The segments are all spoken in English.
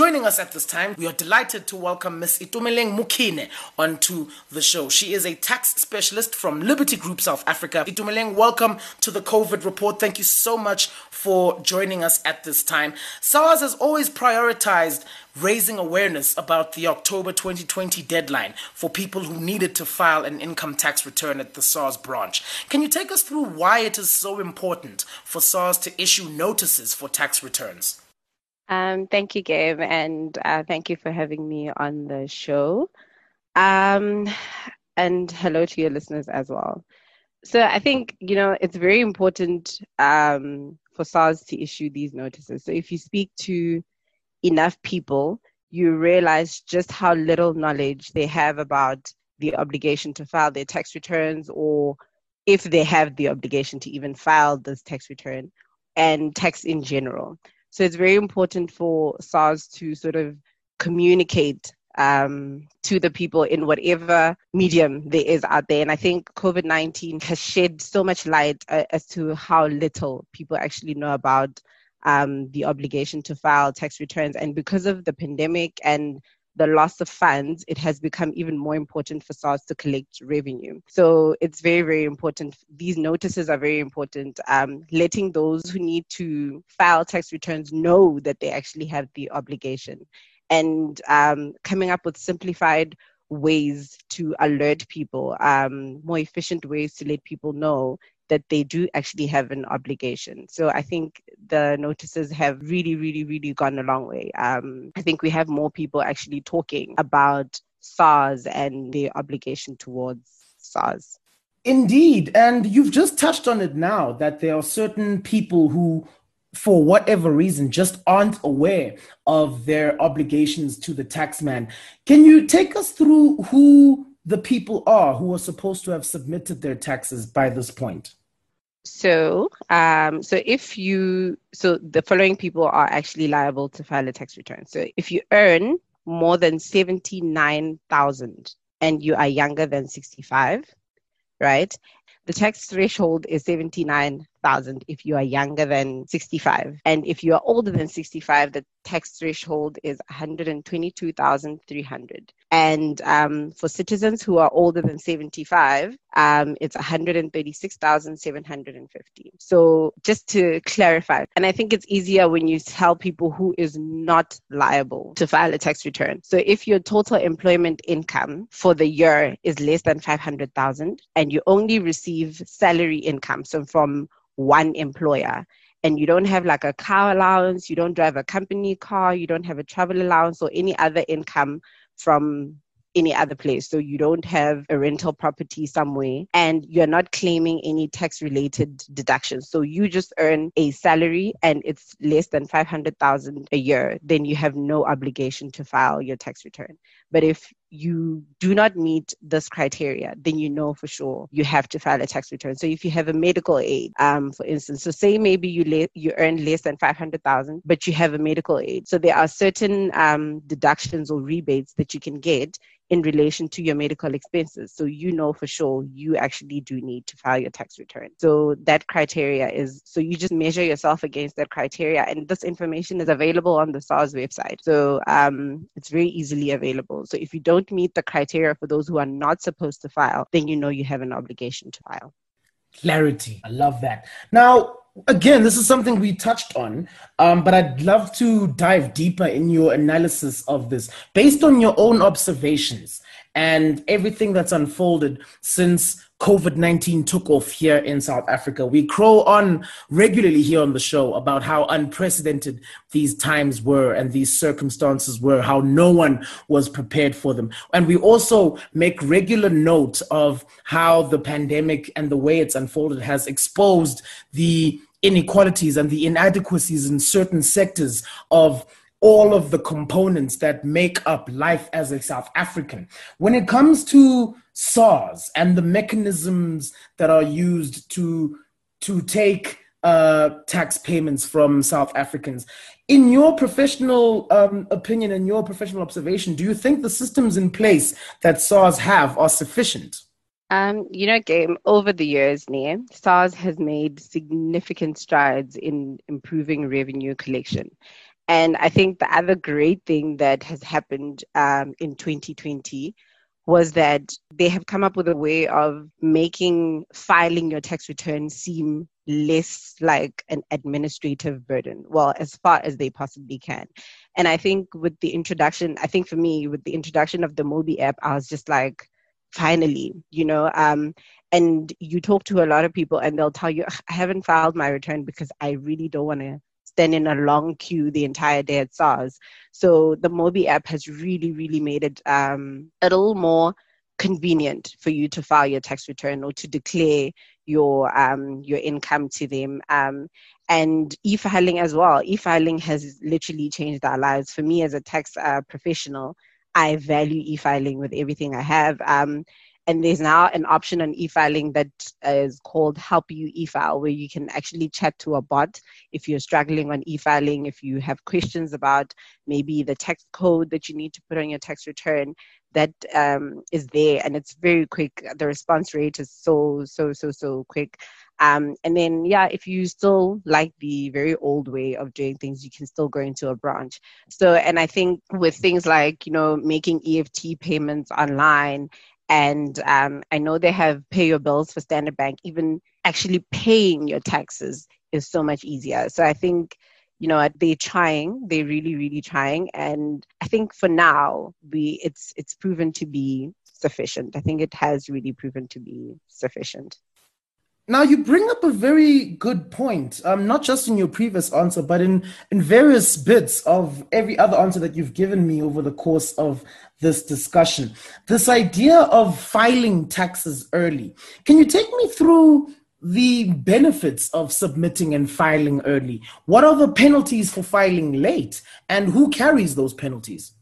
Joining us at this time, we are delighted to welcome Ms. Itumeleng Mokhine onto the show. She is a tax specialist from Liberty Group South Africa. Itumeleng, welcome to the COVID report. Thank you so much for joining us at this time. SARS has always prioritized raising awareness about the October 2020 deadline for people who needed to file an income tax return at the SARS branch. Can you take us through why it is so important for SARS to issue notices for tax returns? Um, thank you, Gabe, and uh, thank you for having me on the show. Um, and hello to your listeners as well. So I think you know it's very important um, for SARS to issue these notices. So if you speak to enough people, you realize just how little knowledge they have about the obligation to file their tax returns, or if they have the obligation to even file this tax return, and tax in general. So it's very important for SARS to sort of communicate um, to the people in whatever medium there is out there. And I think COVID 19 has shed so much light uh, as to how little people actually know about um, the obligation to file tax returns. And because of the pandemic and the loss of funds, it has become even more important for SARS to collect revenue. So it's very, very important. These notices are very important. Um, letting those who need to file tax returns know that they actually have the obligation and um, coming up with simplified ways to alert people, um, more efficient ways to let people know that they do actually have an obligation. So I think the notices have really, really, really gone a long way. Um, I think we have more people actually talking about SARS and their obligation towards SARS. Indeed. And you've just touched on it now that there are certain people who, for whatever reason, just aren't aware of their obligations to the taxman. Can you take us through who the people are who are supposed to have submitted their taxes by this point? So, um, so if you, so the following people are actually liable to file a tax return. So if you earn more than 79,000 and you are younger than 65, right? The tax threshold is 79,000 if you are younger than 65. And if you are older than 65, the tax threshold is 122,300. And um, for citizens who are older than 75, um, it's 136,750. So just to clarify, and I think it's easier when you tell people who is not liable to file a tax return. So if your total employment income for the year is less than 500,000 and you only receive salary income, so from one employer, and you don't have like a car allowance, you don't drive a company car, you don't have a travel allowance or any other income from any other place. So you don't have a rental property somewhere and you're not claiming any tax related deductions. So you just earn a salary and it's less than 500,000 a year, then you have no obligation to file your tax return. But if you do not meet this criteria, then you know for sure you have to file a tax return. So if you have a medical aid, um, for instance, so say maybe you le- you earn less than five hundred thousand, but you have a medical aid. So there are certain um, deductions or rebates that you can get in relation to your medical expenses. So you know for sure you actually do need to file your tax return. So that criteria is so you just measure yourself against that criteria, and this information is available on the SARS website. So um, it's very easily available. So if you don't meet the criteria for those who are not supposed to file, then you know you have an obligation to file. Clarity. I love that. Now, again, this is something we touched on, um, but I'd love to dive deeper in your analysis of this based on your own observations and everything that's unfolded since COVID 19 took off here in South Africa. We crow on regularly here on the show about how unprecedented these times were and these circumstances were, how no one was prepared for them. And we also make regular note of how the pandemic and the way it's unfolded has exposed the inequalities and the inadequacies in certain sectors of all of the components that make up life as a South African. When it comes to SARS and the mechanisms that are used to to take uh, tax payments from South Africans, in your professional um, opinion and your professional observation, do you think the systems in place that SARS have are sufficient? Um, you know, game over the years, Nia, SARS has made significant strides in improving revenue collection. And I think the other great thing that has happened um, in 2020 was that they have come up with a way of making filing your tax return seem less like an administrative burden, well, as far as they possibly can. And I think with the introduction, I think for me, with the introduction of the Mobi app, I was just like, finally, you know, um, and you talk to a lot of people and they'll tell you, I haven't filed my return because I really don't want to stand in a long queue the entire day at SARS. So the Mobi app has really, really made it um, a little more convenient for you to file your tax return or to declare your um, your income to them. Um, and e-filing as well. E-filing has literally changed our lives. For me as a tax uh, professional, I value e-filing with everything I have. Um, and there's now an option on e-filing that is called help you e-file where you can actually chat to a bot if you're struggling on e-filing if you have questions about maybe the tax code that you need to put on your tax return that um, is there and it's very quick the response rate is so so so so quick um, and then yeah if you still like the very old way of doing things you can still go into a branch so and i think with things like you know making eft payments online and um, I know they have pay your bills for Standard Bank. Even actually paying your taxes is so much easier. So I think, you know, they're trying. They're really, really trying. And I think for now, we it's it's proven to be sufficient. I think it has really proven to be sufficient. Now you bring up a very good point, um, not just in your previous answer, but in, in various bits of every other answer that you've given me over the course of this discussion. This idea of filing taxes early. Can you take me through the benefits of submitting and filing early? What are the penalties for filing late, and who carries those penalties?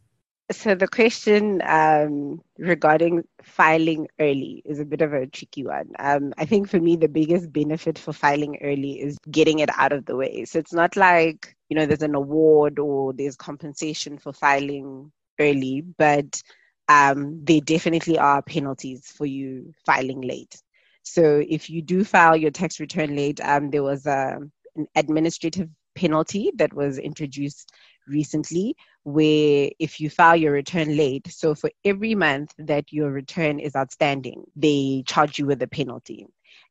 So the question um, regarding filing early is a bit of a tricky one. Um, I think for me, the biggest benefit for filing early is getting it out of the way. So it's not like you know there's an award or there's compensation for filing early, but um, there definitely are penalties for you filing late. So if you do file your tax return late, um, there was a, an administrative penalty that was introduced recently where if you file your return late, so for every month that your return is outstanding, they charge you with a penalty.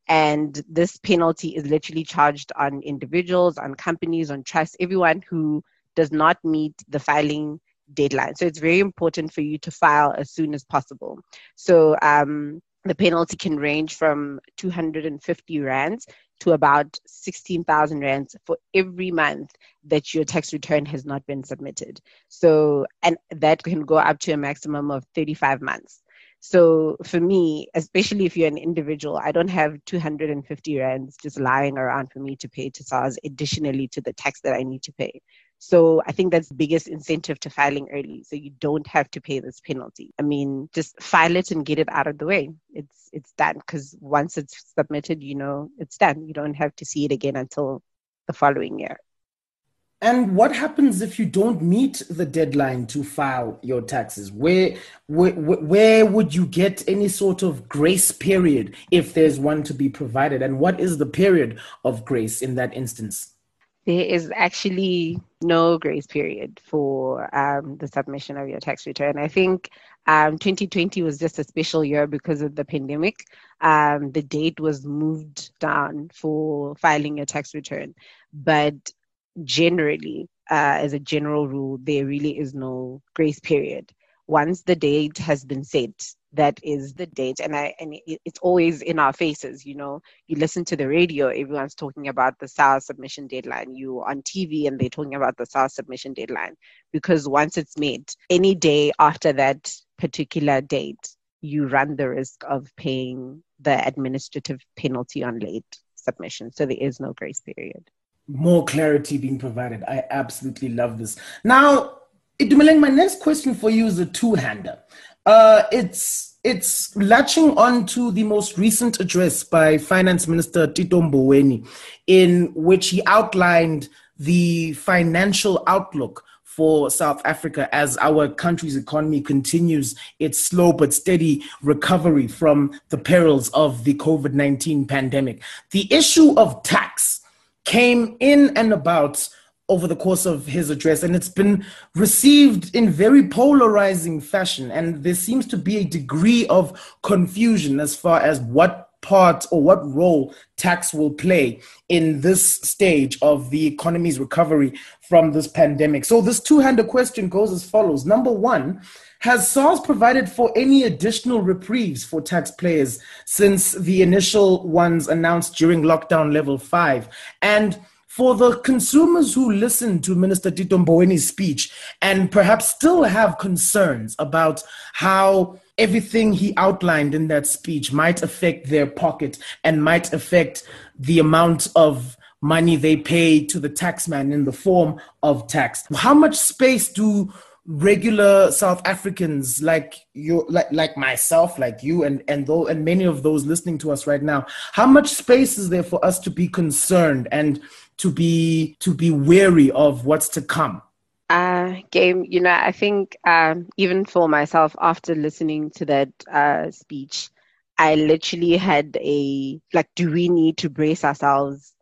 And this penalty is literally charged on individuals, on companies, on trusts, everyone who does not meet the filing deadline. So it's very important for you to file as soon as possible. So um, the penalty can range from 250 rands to about 16,000 rands for every month that your tax return has not been submitted. So, and that can go up to a maximum of 35 months. So for me, especially if you're an individual, I don't have 250 rands just lying around for me to pay to SARS additionally to the tax that I need to pay. So I think that's the biggest incentive to filing early. So you don't have to pay this penalty. I mean, just file it and get it out of the way. It's it's done because once it's submitted, you know it's done. You don't have to see it again until the following year. And what happens if you don't meet the deadline to file your taxes? Where, where, where would you get any sort of grace period if there's one to be provided? And what is the period of grace in that instance? There is actually no grace period for um, the submission of your tax return. I think um, 2020 was just a special year because of the pandemic. Um, the date was moved down for filing your tax return. But generally, uh, as a general rule, there really is no grace period. Once the date has been set, that is the date. And i and it's always in our faces you know? You listen to the radio everyone's talking about the SARS submission deadline. You on tv and they're talking about the SARS submission deadline. Because once it's made any day after that particular date you run the risk of paying the administrative penalty on late submission. So there is no grace period. More clarity being provided. I absolutely love this. Now Itumeleng, my next question for you is a two-hander. Uh, it's it's latching on to the most recent address by Finance Minister Tito Mboweni, in which he outlined the financial outlook for South Africa as our country's economy continues its slow but steady recovery from the perils of the COVID 19 pandemic. The issue of tax came in and about over the course of his address, and it's been received in very polarizing fashion. And there seems to be a degree of confusion as far as what part or what role tax will play in this stage of the economy's recovery from this pandemic. So, this two handed question goes as follows Number one, has SARS provided for any additional reprieves for taxpayers since the initial ones announced during lockdown level five? And for the consumers who listened to Minister Tito Mboweni's speech and perhaps still have concerns about how everything he outlined in that speech might affect their pocket and might affect the amount of money they pay to the taxman in the form of tax. How much space do regular South Africans like you like like myself, like you and and though and many of those listening to us right now, how much space is there for us to be concerned and to be to be wary of what's to come? uh, game, you know, I think um, even for myself, after listening to that uh, speech, I literally had a like, do we need to brace ourselves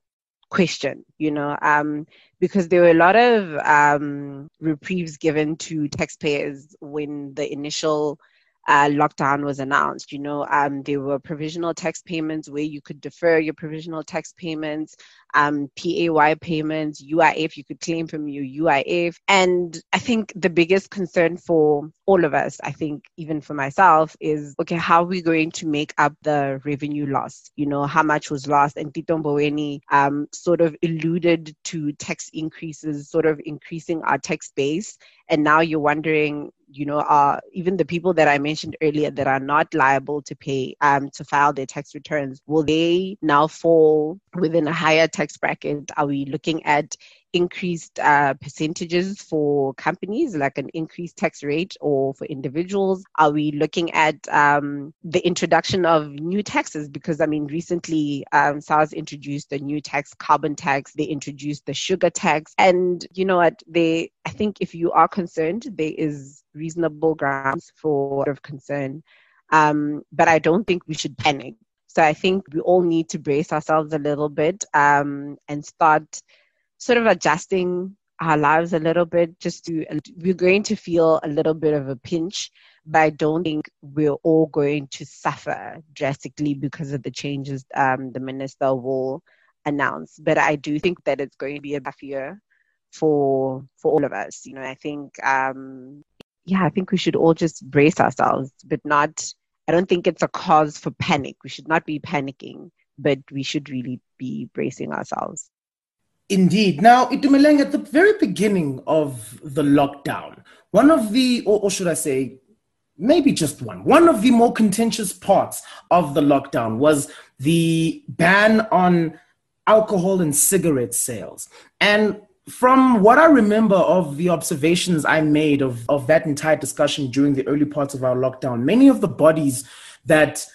question, you know, um, because there were a lot of um, reprieves given to taxpayers when the initial uh, lockdown was announced. You know, um, there were provisional tax payments where you could defer your provisional tax payments, um, PAY payments, UIF, you could claim from your UIF. And I think the biggest concern for all of us, I think even for myself, is okay, how are we going to make up the revenue loss? You know, how much was lost? And Tito Mboweni um, sort of alluded to tax increases, sort of increasing our tax base. And now you're wondering, you know, are even the people that I mentioned earlier that are not liable to pay um, to file their tax returns, will they now fall within a higher tax bracket? Are we looking at increased uh, percentages for companies, like an increased tax rate, or for individuals? Are we looking at um, the introduction of new taxes? Because, I mean, recently um, SARS introduced a new tax, carbon tax, they introduced the sugar tax. And, you know what, they, I think if you are concerned, there is reasonable grounds for of concern. Um, but I don't think we should panic. So I think we all need to brace ourselves a little bit um, and start sort of adjusting our lives a little bit just to we're going to feel a little bit of a pinch but i don't think we're all going to suffer drastically because of the changes um, the minister will announce. But i do think that it's going to be a tough year for for all of us. You know i think um yeah i think we should all just brace ourselves but not i don't think it's a cause for panic. We should not be panicking but we should really be bracing ourselves Indeed. Now, Itumeleng, at the very beginning of the lockdown, one of the, or, or, should I say, maybe just one, one of the more contentious parts of the lockdown was the ban on alcohol and cigarette sales. And from what I remember of the observations I made of, of that entire discussion during the early parts of our lockdown, many of the bodies that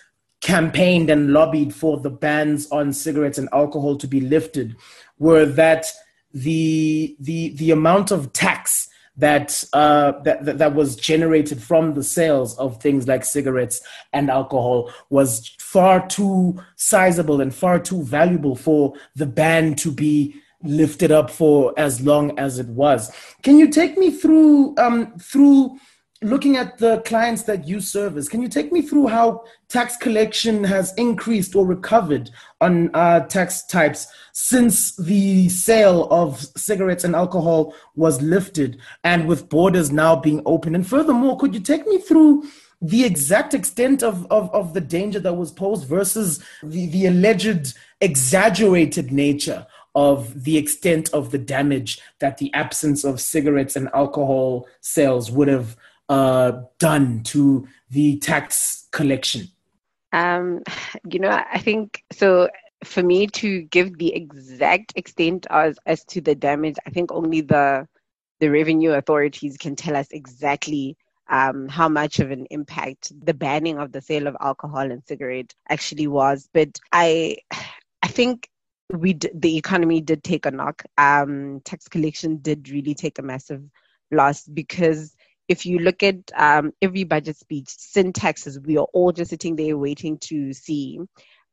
campaigned and lobbied for the bans on cigarettes and alcohol to be lifted were that the the the amount of tax that, uh, that that was generated from the sales of things like cigarettes and alcohol was far too sizable and far too valuable for the ban to be lifted up for as long as it was. Can you take me through um, through looking at the clients that you service, can you take me through how tax collection has increased or recovered on uh, tax types since the sale of cigarettes and alcohol was lifted and with borders now being open? And furthermore, could you take me through the exact extent of, of, of the danger that was posed versus the, the alleged exaggerated nature of the extent of the damage that the absence of cigarettes and alcohol sales would have uh, done to the tax collection? Um, you know, I think so. For me to give the exact extent as as to the damage, I think only the the revenue authorities can tell us exactly um, how much of an impact the banning of the sale of alcohol and cigarette actually was. But I, I think we d- the economy did take a knock. Um, tax collection did really take a massive loss because if you look at um, every budget speech, sin taxes, we are all just sitting there waiting to see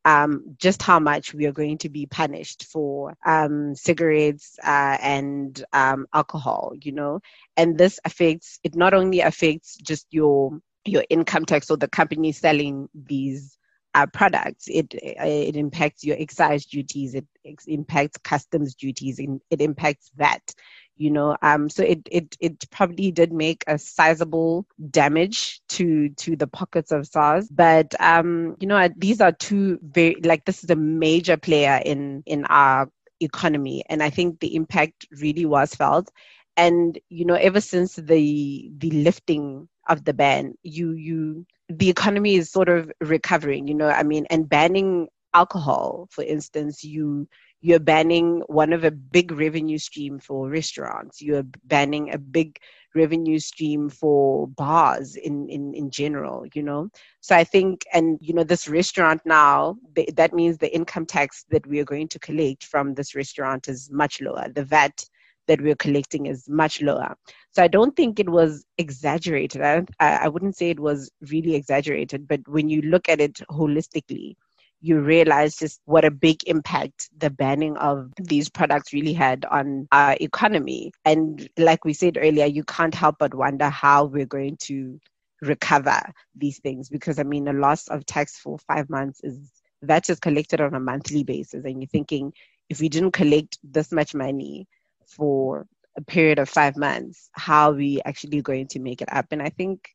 um, just how much we are going to be punished for um, cigarettes uh, and um, alcohol, you know. And this affects, it not only affects just your your income tax or the company selling these uh, products. It it impacts your excise duties. It, it impacts customs duties. It, it impacts VAT you know um so it it it probably did make a sizable damage to to the pockets of SARS. But um you know these are two very like this is a major player in in our economy. And i think the impact really was felt. And you know ever since the the lifting of the ban you you the economy is sort of recovering you know i mean and banning alcohol for instance you you're banning one of a big revenue stream for restaurants you're banning a big revenue stream for bars in, in in general you know so i think and you know this restaurant now that means the income tax that we are going to collect from this restaurant is much lower the vat that we're collecting is much lower. So I don't think it was exaggerated. I, I wouldn't say it was really exaggerated, but when you look at it holistically, you realize just what a big impact the banning of these products really had on our economy. And like we said earlier, you can't help but wonder how we're going to recover these things because I mean, a loss of tax for five months is that is collected on a monthly basis. And you're thinking, if we didn't collect this much money for a period of five months, how are we actually going to make it up? And I think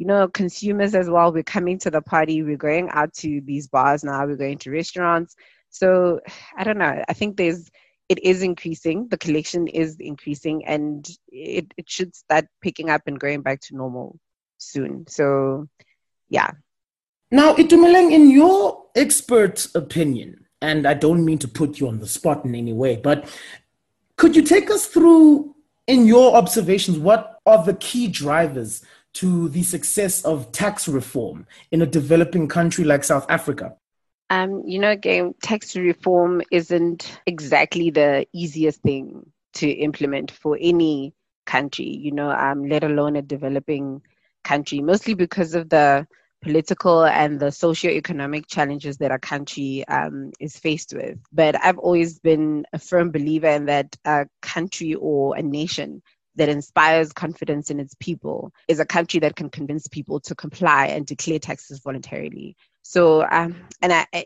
you know, consumers as well. We're coming to the party. We're going out to these bars now. We're going to restaurants. So I don't know. I think there's it is increasing. The collection is increasing, and it it should start picking up and going back to normal soon. So, yeah. Now, Itumeleng, in your expert opinion, and I don't mean to put you on the spot in any way, but could you take us through, in your observations, what are the key drivers to the success of tax reform in a developing country like South Africa? Um, you know, again, tax reform isn't exactly the easiest thing to implement for any country, you know, um, let alone a developing country, mostly because of the political and the socio-economic challenges that a country um, is faced with. But I've always been a firm believer in that a country or a nation that inspires confidence in its people is a country that can convince people to comply and declare taxes voluntarily. So, um, and I, I,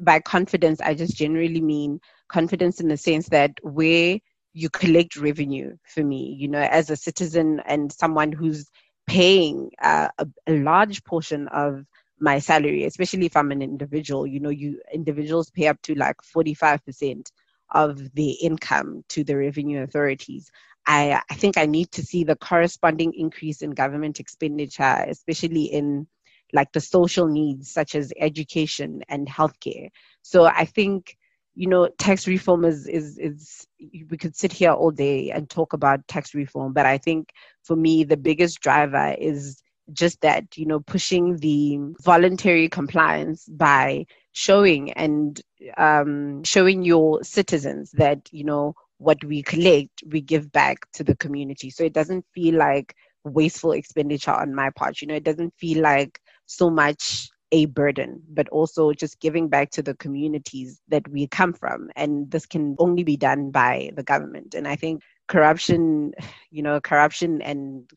by confidence, I just generally mean confidence in the sense that where you collect revenue for me, you know, as a citizen and someone who's paying uh, a, a large portion of my salary, especially if I'm an individual, you know, you individuals pay up to like 45% of their income to the revenue authorities. I, I think I need to see the corresponding increase in government expenditure, especially in like the social needs such as education and healthcare. So I think you know tax reform is is is we could sit here all day and talk about tax reform, but I think for me the biggest driver is just that you know pushing the voluntary compliance by showing and um, showing your citizens that you know what we collect, we give back to the community. So it doesn't feel like wasteful expenditure on my part. You know, it doesn't feel like so much a burden, but also just giving back to the communities that we come from. And this can only be done by the government. And I think corruption, you know, corruption and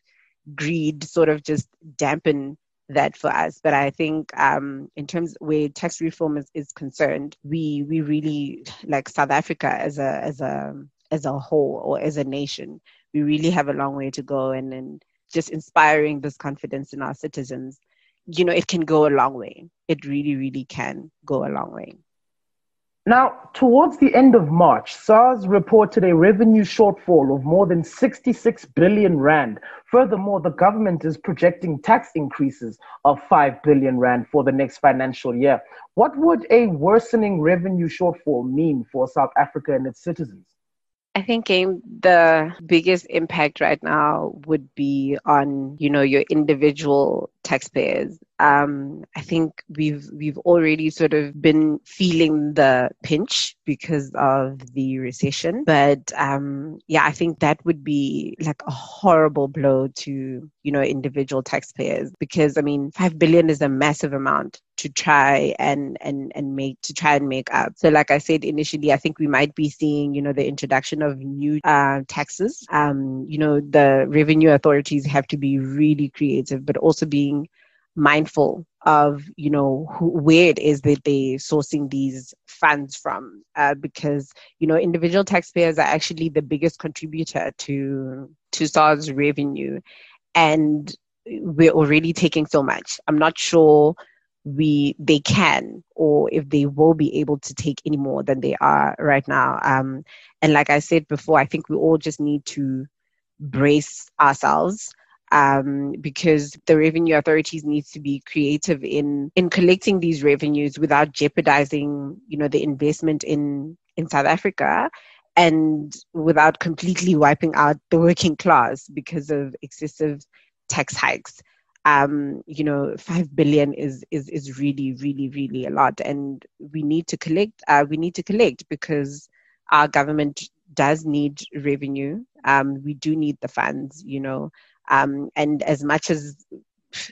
greed sort of just dampen that for us. But I think um, in terms where tax reform is, is concerned, we we really like South Africa as a as a as a whole or as a nation, we really have a long way to go and, and just inspiring this confidence in our citizens, you know, it can go a long way. It really, really can go a long way. Now, towards the end of March, SARS reported a revenue shortfall of more than 66 billion rand. Furthermore, the government is projecting tax increases of 5 billion rand for the next financial year. What would a worsening revenue shortfall mean for South Africa and its citizens? I think the biggest impact right now would be on you know your individual taxpayers. Um, I think we've we've already sort of been feeling the pinch because of the recession, but um, yeah, I think that would be like a horrible blow to you know individual taxpayers because I mean five billion is a massive amount to try and and and make to try and make up. So like I said initially, I think we might be seeing you know the introduction of new uh, taxes. Um, you know the revenue authorities have to be really creative, but also being mindful of you know who, where it is that they're sourcing these funds from uh, because you know individual taxpayers are actually the biggest contributor to to SARS revenue and we're already taking so much i'm not sure we they can or if they will be able to take any more than they are right now um and like i said before i think we all just need to brace ourselves um, because the revenue authorities need to be creative in in collecting these revenues without jeopardizing, you know, the investment in in South Africa and without completely wiping out the working class because of excessive tax hikes. Um, you know, five billion is is is really, really, really a lot, and we need to collect. Uh, we need to collect because our government does need revenue. Um, we do need the funds. You know, um, and as much as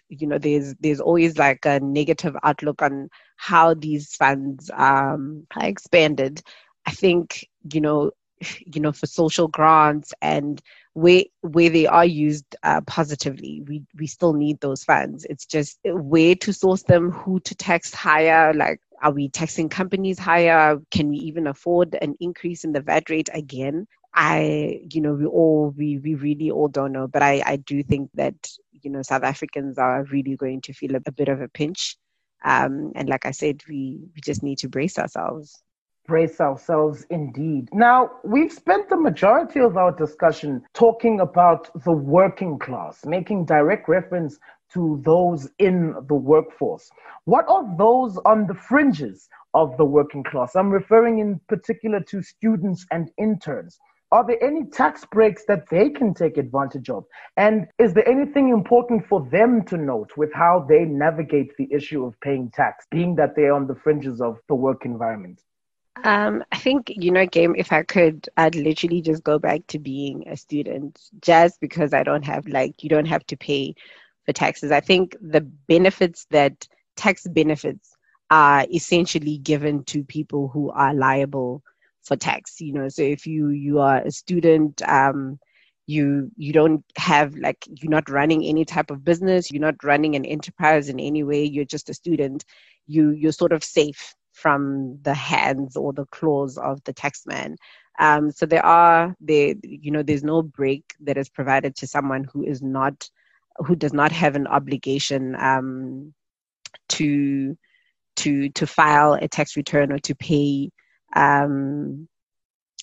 you know, there's there's always like a negative outlook on how these funds um, are expanded. I think you know, you know, for social grants and where where they are used uh, positively, we we still need those funds. It's just where to source them, who to tax higher, like are we taxing companies higher? Can we even afford an increase in the VAT rate again? I, you know, we all, we, we really all don't know. But I, I do think that, you know, South Africans are really going to feel a, a bit of a pinch. Um, and like I said, we, we just need to brace ourselves. Brace ourselves indeed. Now, we've spent the majority of our discussion talking about the working class, making direct reference to those in the workforce. What are those on the fringes of the working class? I'm referring in particular to students and interns are there any tax breaks that they can take advantage of? And is there anything important for them to note with how they navigate the issue of paying tax, being that they're on the fringes of the work environment? Um, I think, you know, game, if I could, I'd literally just go back to being a student just because I don't have, like, you don't have to pay for taxes. I think the benefits that tax benefits are essentially given to people who are liable for tax you know so if you you are a student um you you don't have like you're not running any type of business you're not running an enterprise in any way you're just a student you you're sort of safe from the hands or the claws of the taxman um, so there are there you know there's no break that is provided to someone who is not who does not have an obligation um, to to to file a tax return or to pay um,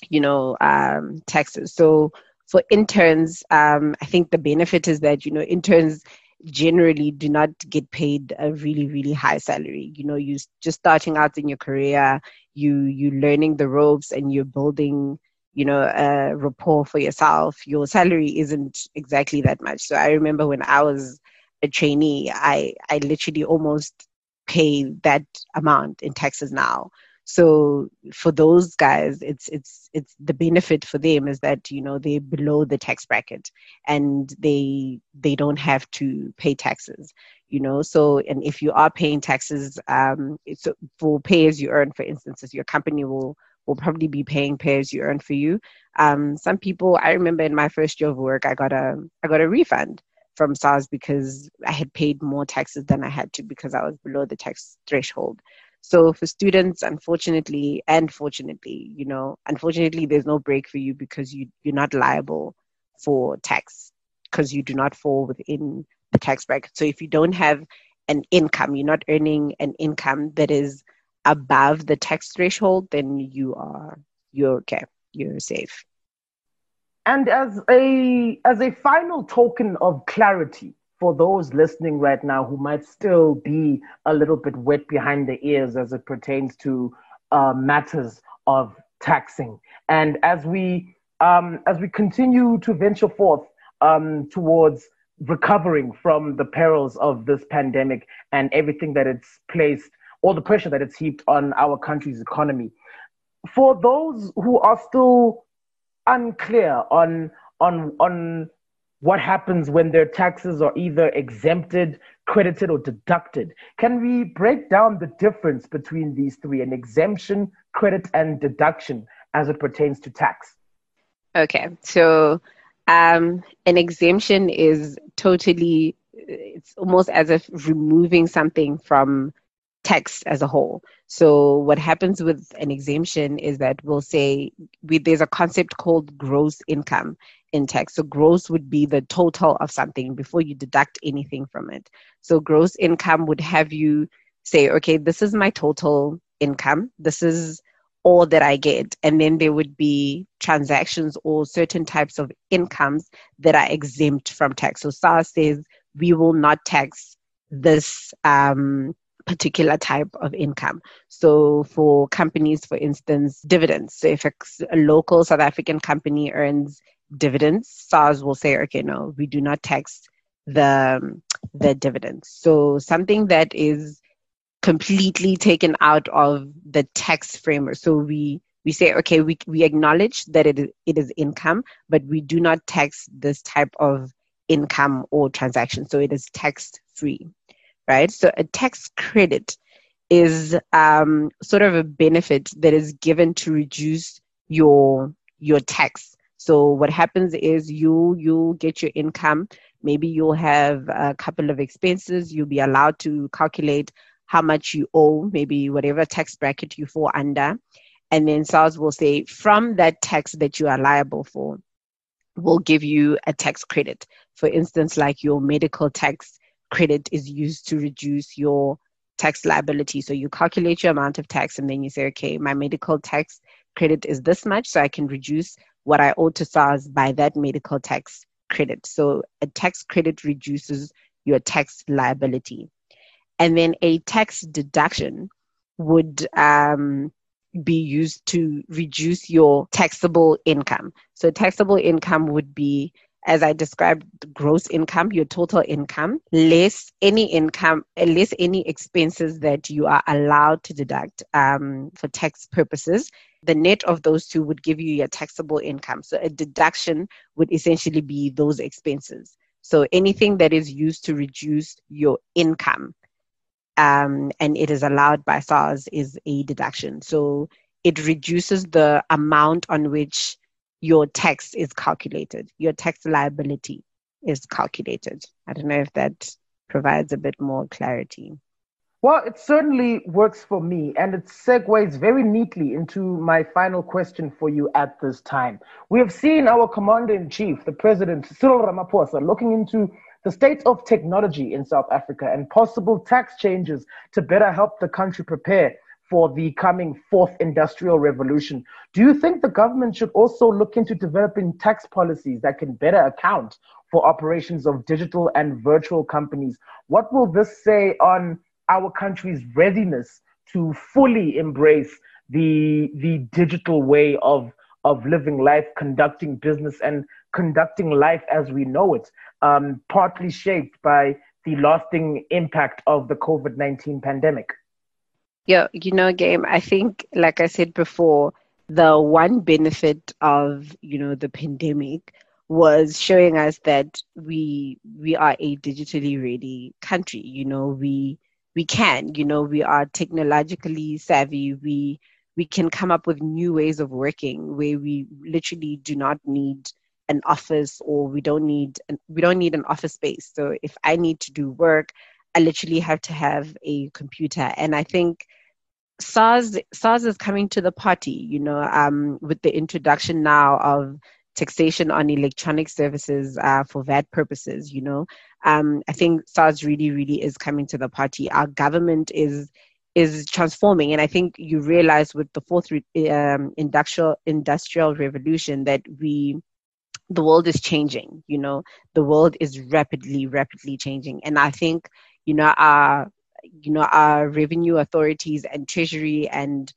you know, um, taxes. So for interns, um, I think the benefit is that, you know, interns generally do not get paid a really, really high salary. You know, you're just starting out in your career, you you learning the ropes and you're building, you know, a rapport for yourself. Your salary isn't exactly that much. So I remember when I was a trainee, I I literally almost pay that amount in taxes now so for those guys it's it's it's the benefit for them is that you know they're below the tax bracket and they they don't have to pay taxes you know so and if you are paying taxes um it's for pay as you earn for instance your company will will probably be paying pay as you earn for you um some people i remember in my first year of work i got a i got a refund from SARS because I had paid more taxes than I had to because I was below the tax threshold. So for students, unfortunately, and fortunately, you know, unfortunately, there's no break for you because you you're not liable for tax because you do not fall within the tax bracket. So if you don't have an income, you're not earning an income that is above the tax threshold, then you are you're okay. You're safe. And as a as a final token of clarity, for those listening right now who might still be a little bit wet behind the ears as it pertains to uh, matters of taxing. And as we um, as we continue to venture forth um, towards recovering from the perils of this pandemic and everything that it's placed, all the pressure that it's heaped on our country's economy. For those who are still unclear on on on what happens when their taxes are either exempted, credited, or deducted. Can we break down the difference between these three an exemption, credit, and deduction as it pertains to tax? Okay, so um, an exemption is totally, it's almost as if removing something from tax as a whole. So what happens with an exemption is that we'll say we, there's a concept called gross income in tax. So gross would be the total of something before you deduct anything from it. So gross income would have you say, okay, this is my total income. This is all that I get. And then there would be transactions or certain types of incomes that are exempt from tax. So SARS says we will not tax this um, particular type of income. So for companies, for instance, dividends. So if a, local South African company earns dividends, SARS will say, okay, no, we do not tax the the dividends. So something that is completely taken out of the tax framework. So we we say, okay, we we acknowledge that it is, it is income, but we do not tax this type of income or transaction. So it is tax free, right? So a tax credit is um, sort of a benefit that is given to reduce your your tax. So what happens is you you get your income. Maybe you'll have a couple of expenses. You'll be allowed to calculate how much you owe, maybe whatever tax bracket you fall under. And then SARS will say, from that tax that you are liable for, will give you a tax credit. For instance, like your medical tax credit is used to reduce your tax liability. So you calculate your amount of tax and then you say, okay, my medical tax credit is this much, so I can reduce what I owe to SARS by that medical tax credit. So a tax credit reduces your tax liability and then a tax deduction would um, be used to reduce your taxable income. So, taxable income would be, as I described, gross income, your total income, less any income, less any expenses that you are allowed to deduct um, for tax purposes. The net of those two would give you your taxable income. So, a deduction would essentially be those expenses. So, anything that is used to reduce your income um, and it is allowed by SARS is a deduction. So it reduces the amount on which your tax is calculated, your tax liability is calculated. I don't know if that provides a bit more clarity. Well, it certainly works for me, and it segues very neatly into my final question for you at this time. We have seen our commander in chief, the president, Cyril Ramaphosa, looking into the state of technology in South Africa and possible tax changes to better help the country prepare for the coming fourth industrial revolution. Do you think the government should also look into developing tax policies that can better account for operations of digital and virtual companies? What will this say on our country's readiness to fully embrace the, the digital way of, of living life, conducting business, and conducting life as we know it? um, partly shaped by the lasting impact of the COVID 19 pandemic? Yeah, you know, Game, I think, like I said before, the one benefit of, you know, the pandemic was showing us that we we are a digitally ready country. You know, we we can, you know, we are technologically savvy. We we can come up with new ways of working where we literally do not need an office or we don't need an, we don't need an office space so if i need to do work i literally have to have a computer and i think SARS SARS is coming to the party, you know, um, with the introduction now of taxation on electronic services uh, for VAT purposes. You know, um, I think SARS really, really is coming to the party. Our government is is transforming, and I think you realize with the fourth re- um, industrial industrial revolution that we the world is changing you know the world is rapidly rapidly changing and i think you know our you know our revenue authorities and treasury and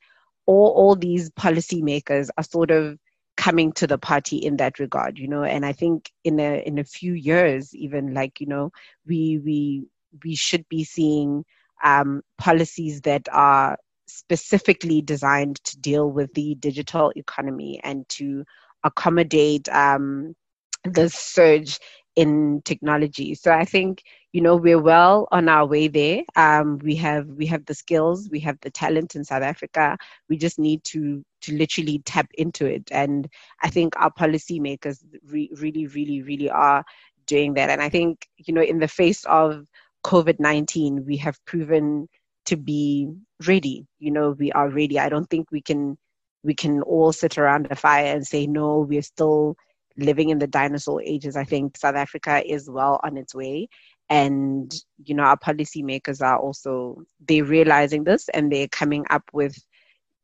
all all these policymakers are sort of coming to the party in that regard, you know. And I think in a in a few years, even like you know, we we we should be seeing um, policies that are specifically designed to deal with the digital economy and to accommodate um, the surge in technology. So I think you know we're well on our way there. Um, we have we have the skills, we have the talent in South Africa. We just need to to literally tap into it, and I think our policymakers re- really, really, really are doing that. And I think you know in the face of COVID nineteen, we have proven to be ready. You know, we are ready. I don't think we can we can all sit around a fire and say no. We're still living in the dinosaur ages. I think South Africa is well on its way. And, you know, our policymakers are also, they're realizing this and they're coming up with,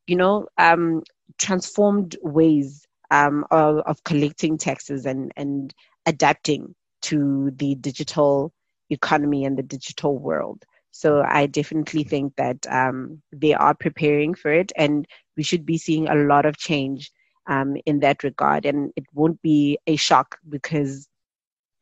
you know, um, transformed ways um, of, of collecting taxes and, and adapting to the digital economy and the digital world. So I definitely think that um, they are preparing for it, and we should be seeing a lot of change um, in that regard. And it won't be a shock because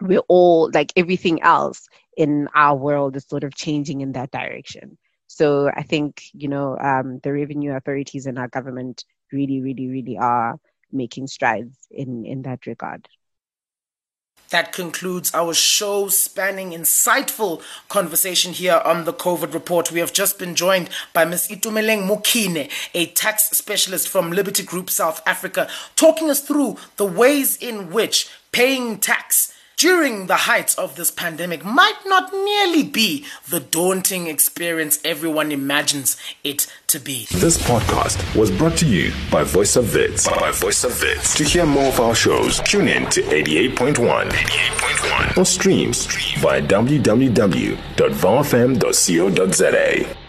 we're all like everything else in our world is sort of changing in that direction. So I think, you know, um, the revenue authorities and our government really, really, really are making strides in, in that regard. That concludes our show spanning insightful conversation here on the COVID report. We have just been joined by Ms. Itumeleng Mokhine, a tax specialist from Liberty Group South Africa, talking us through the ways in which paying tax during the height of this pandemic might not nearly be the daunting experience everyone imagines it to be. This podcast was brought to you by Voice of Wits. By Voice of Wits. To hear more of our shows, tune in to 88.1, 88.1 or stream stream via www.vowfm.co.za.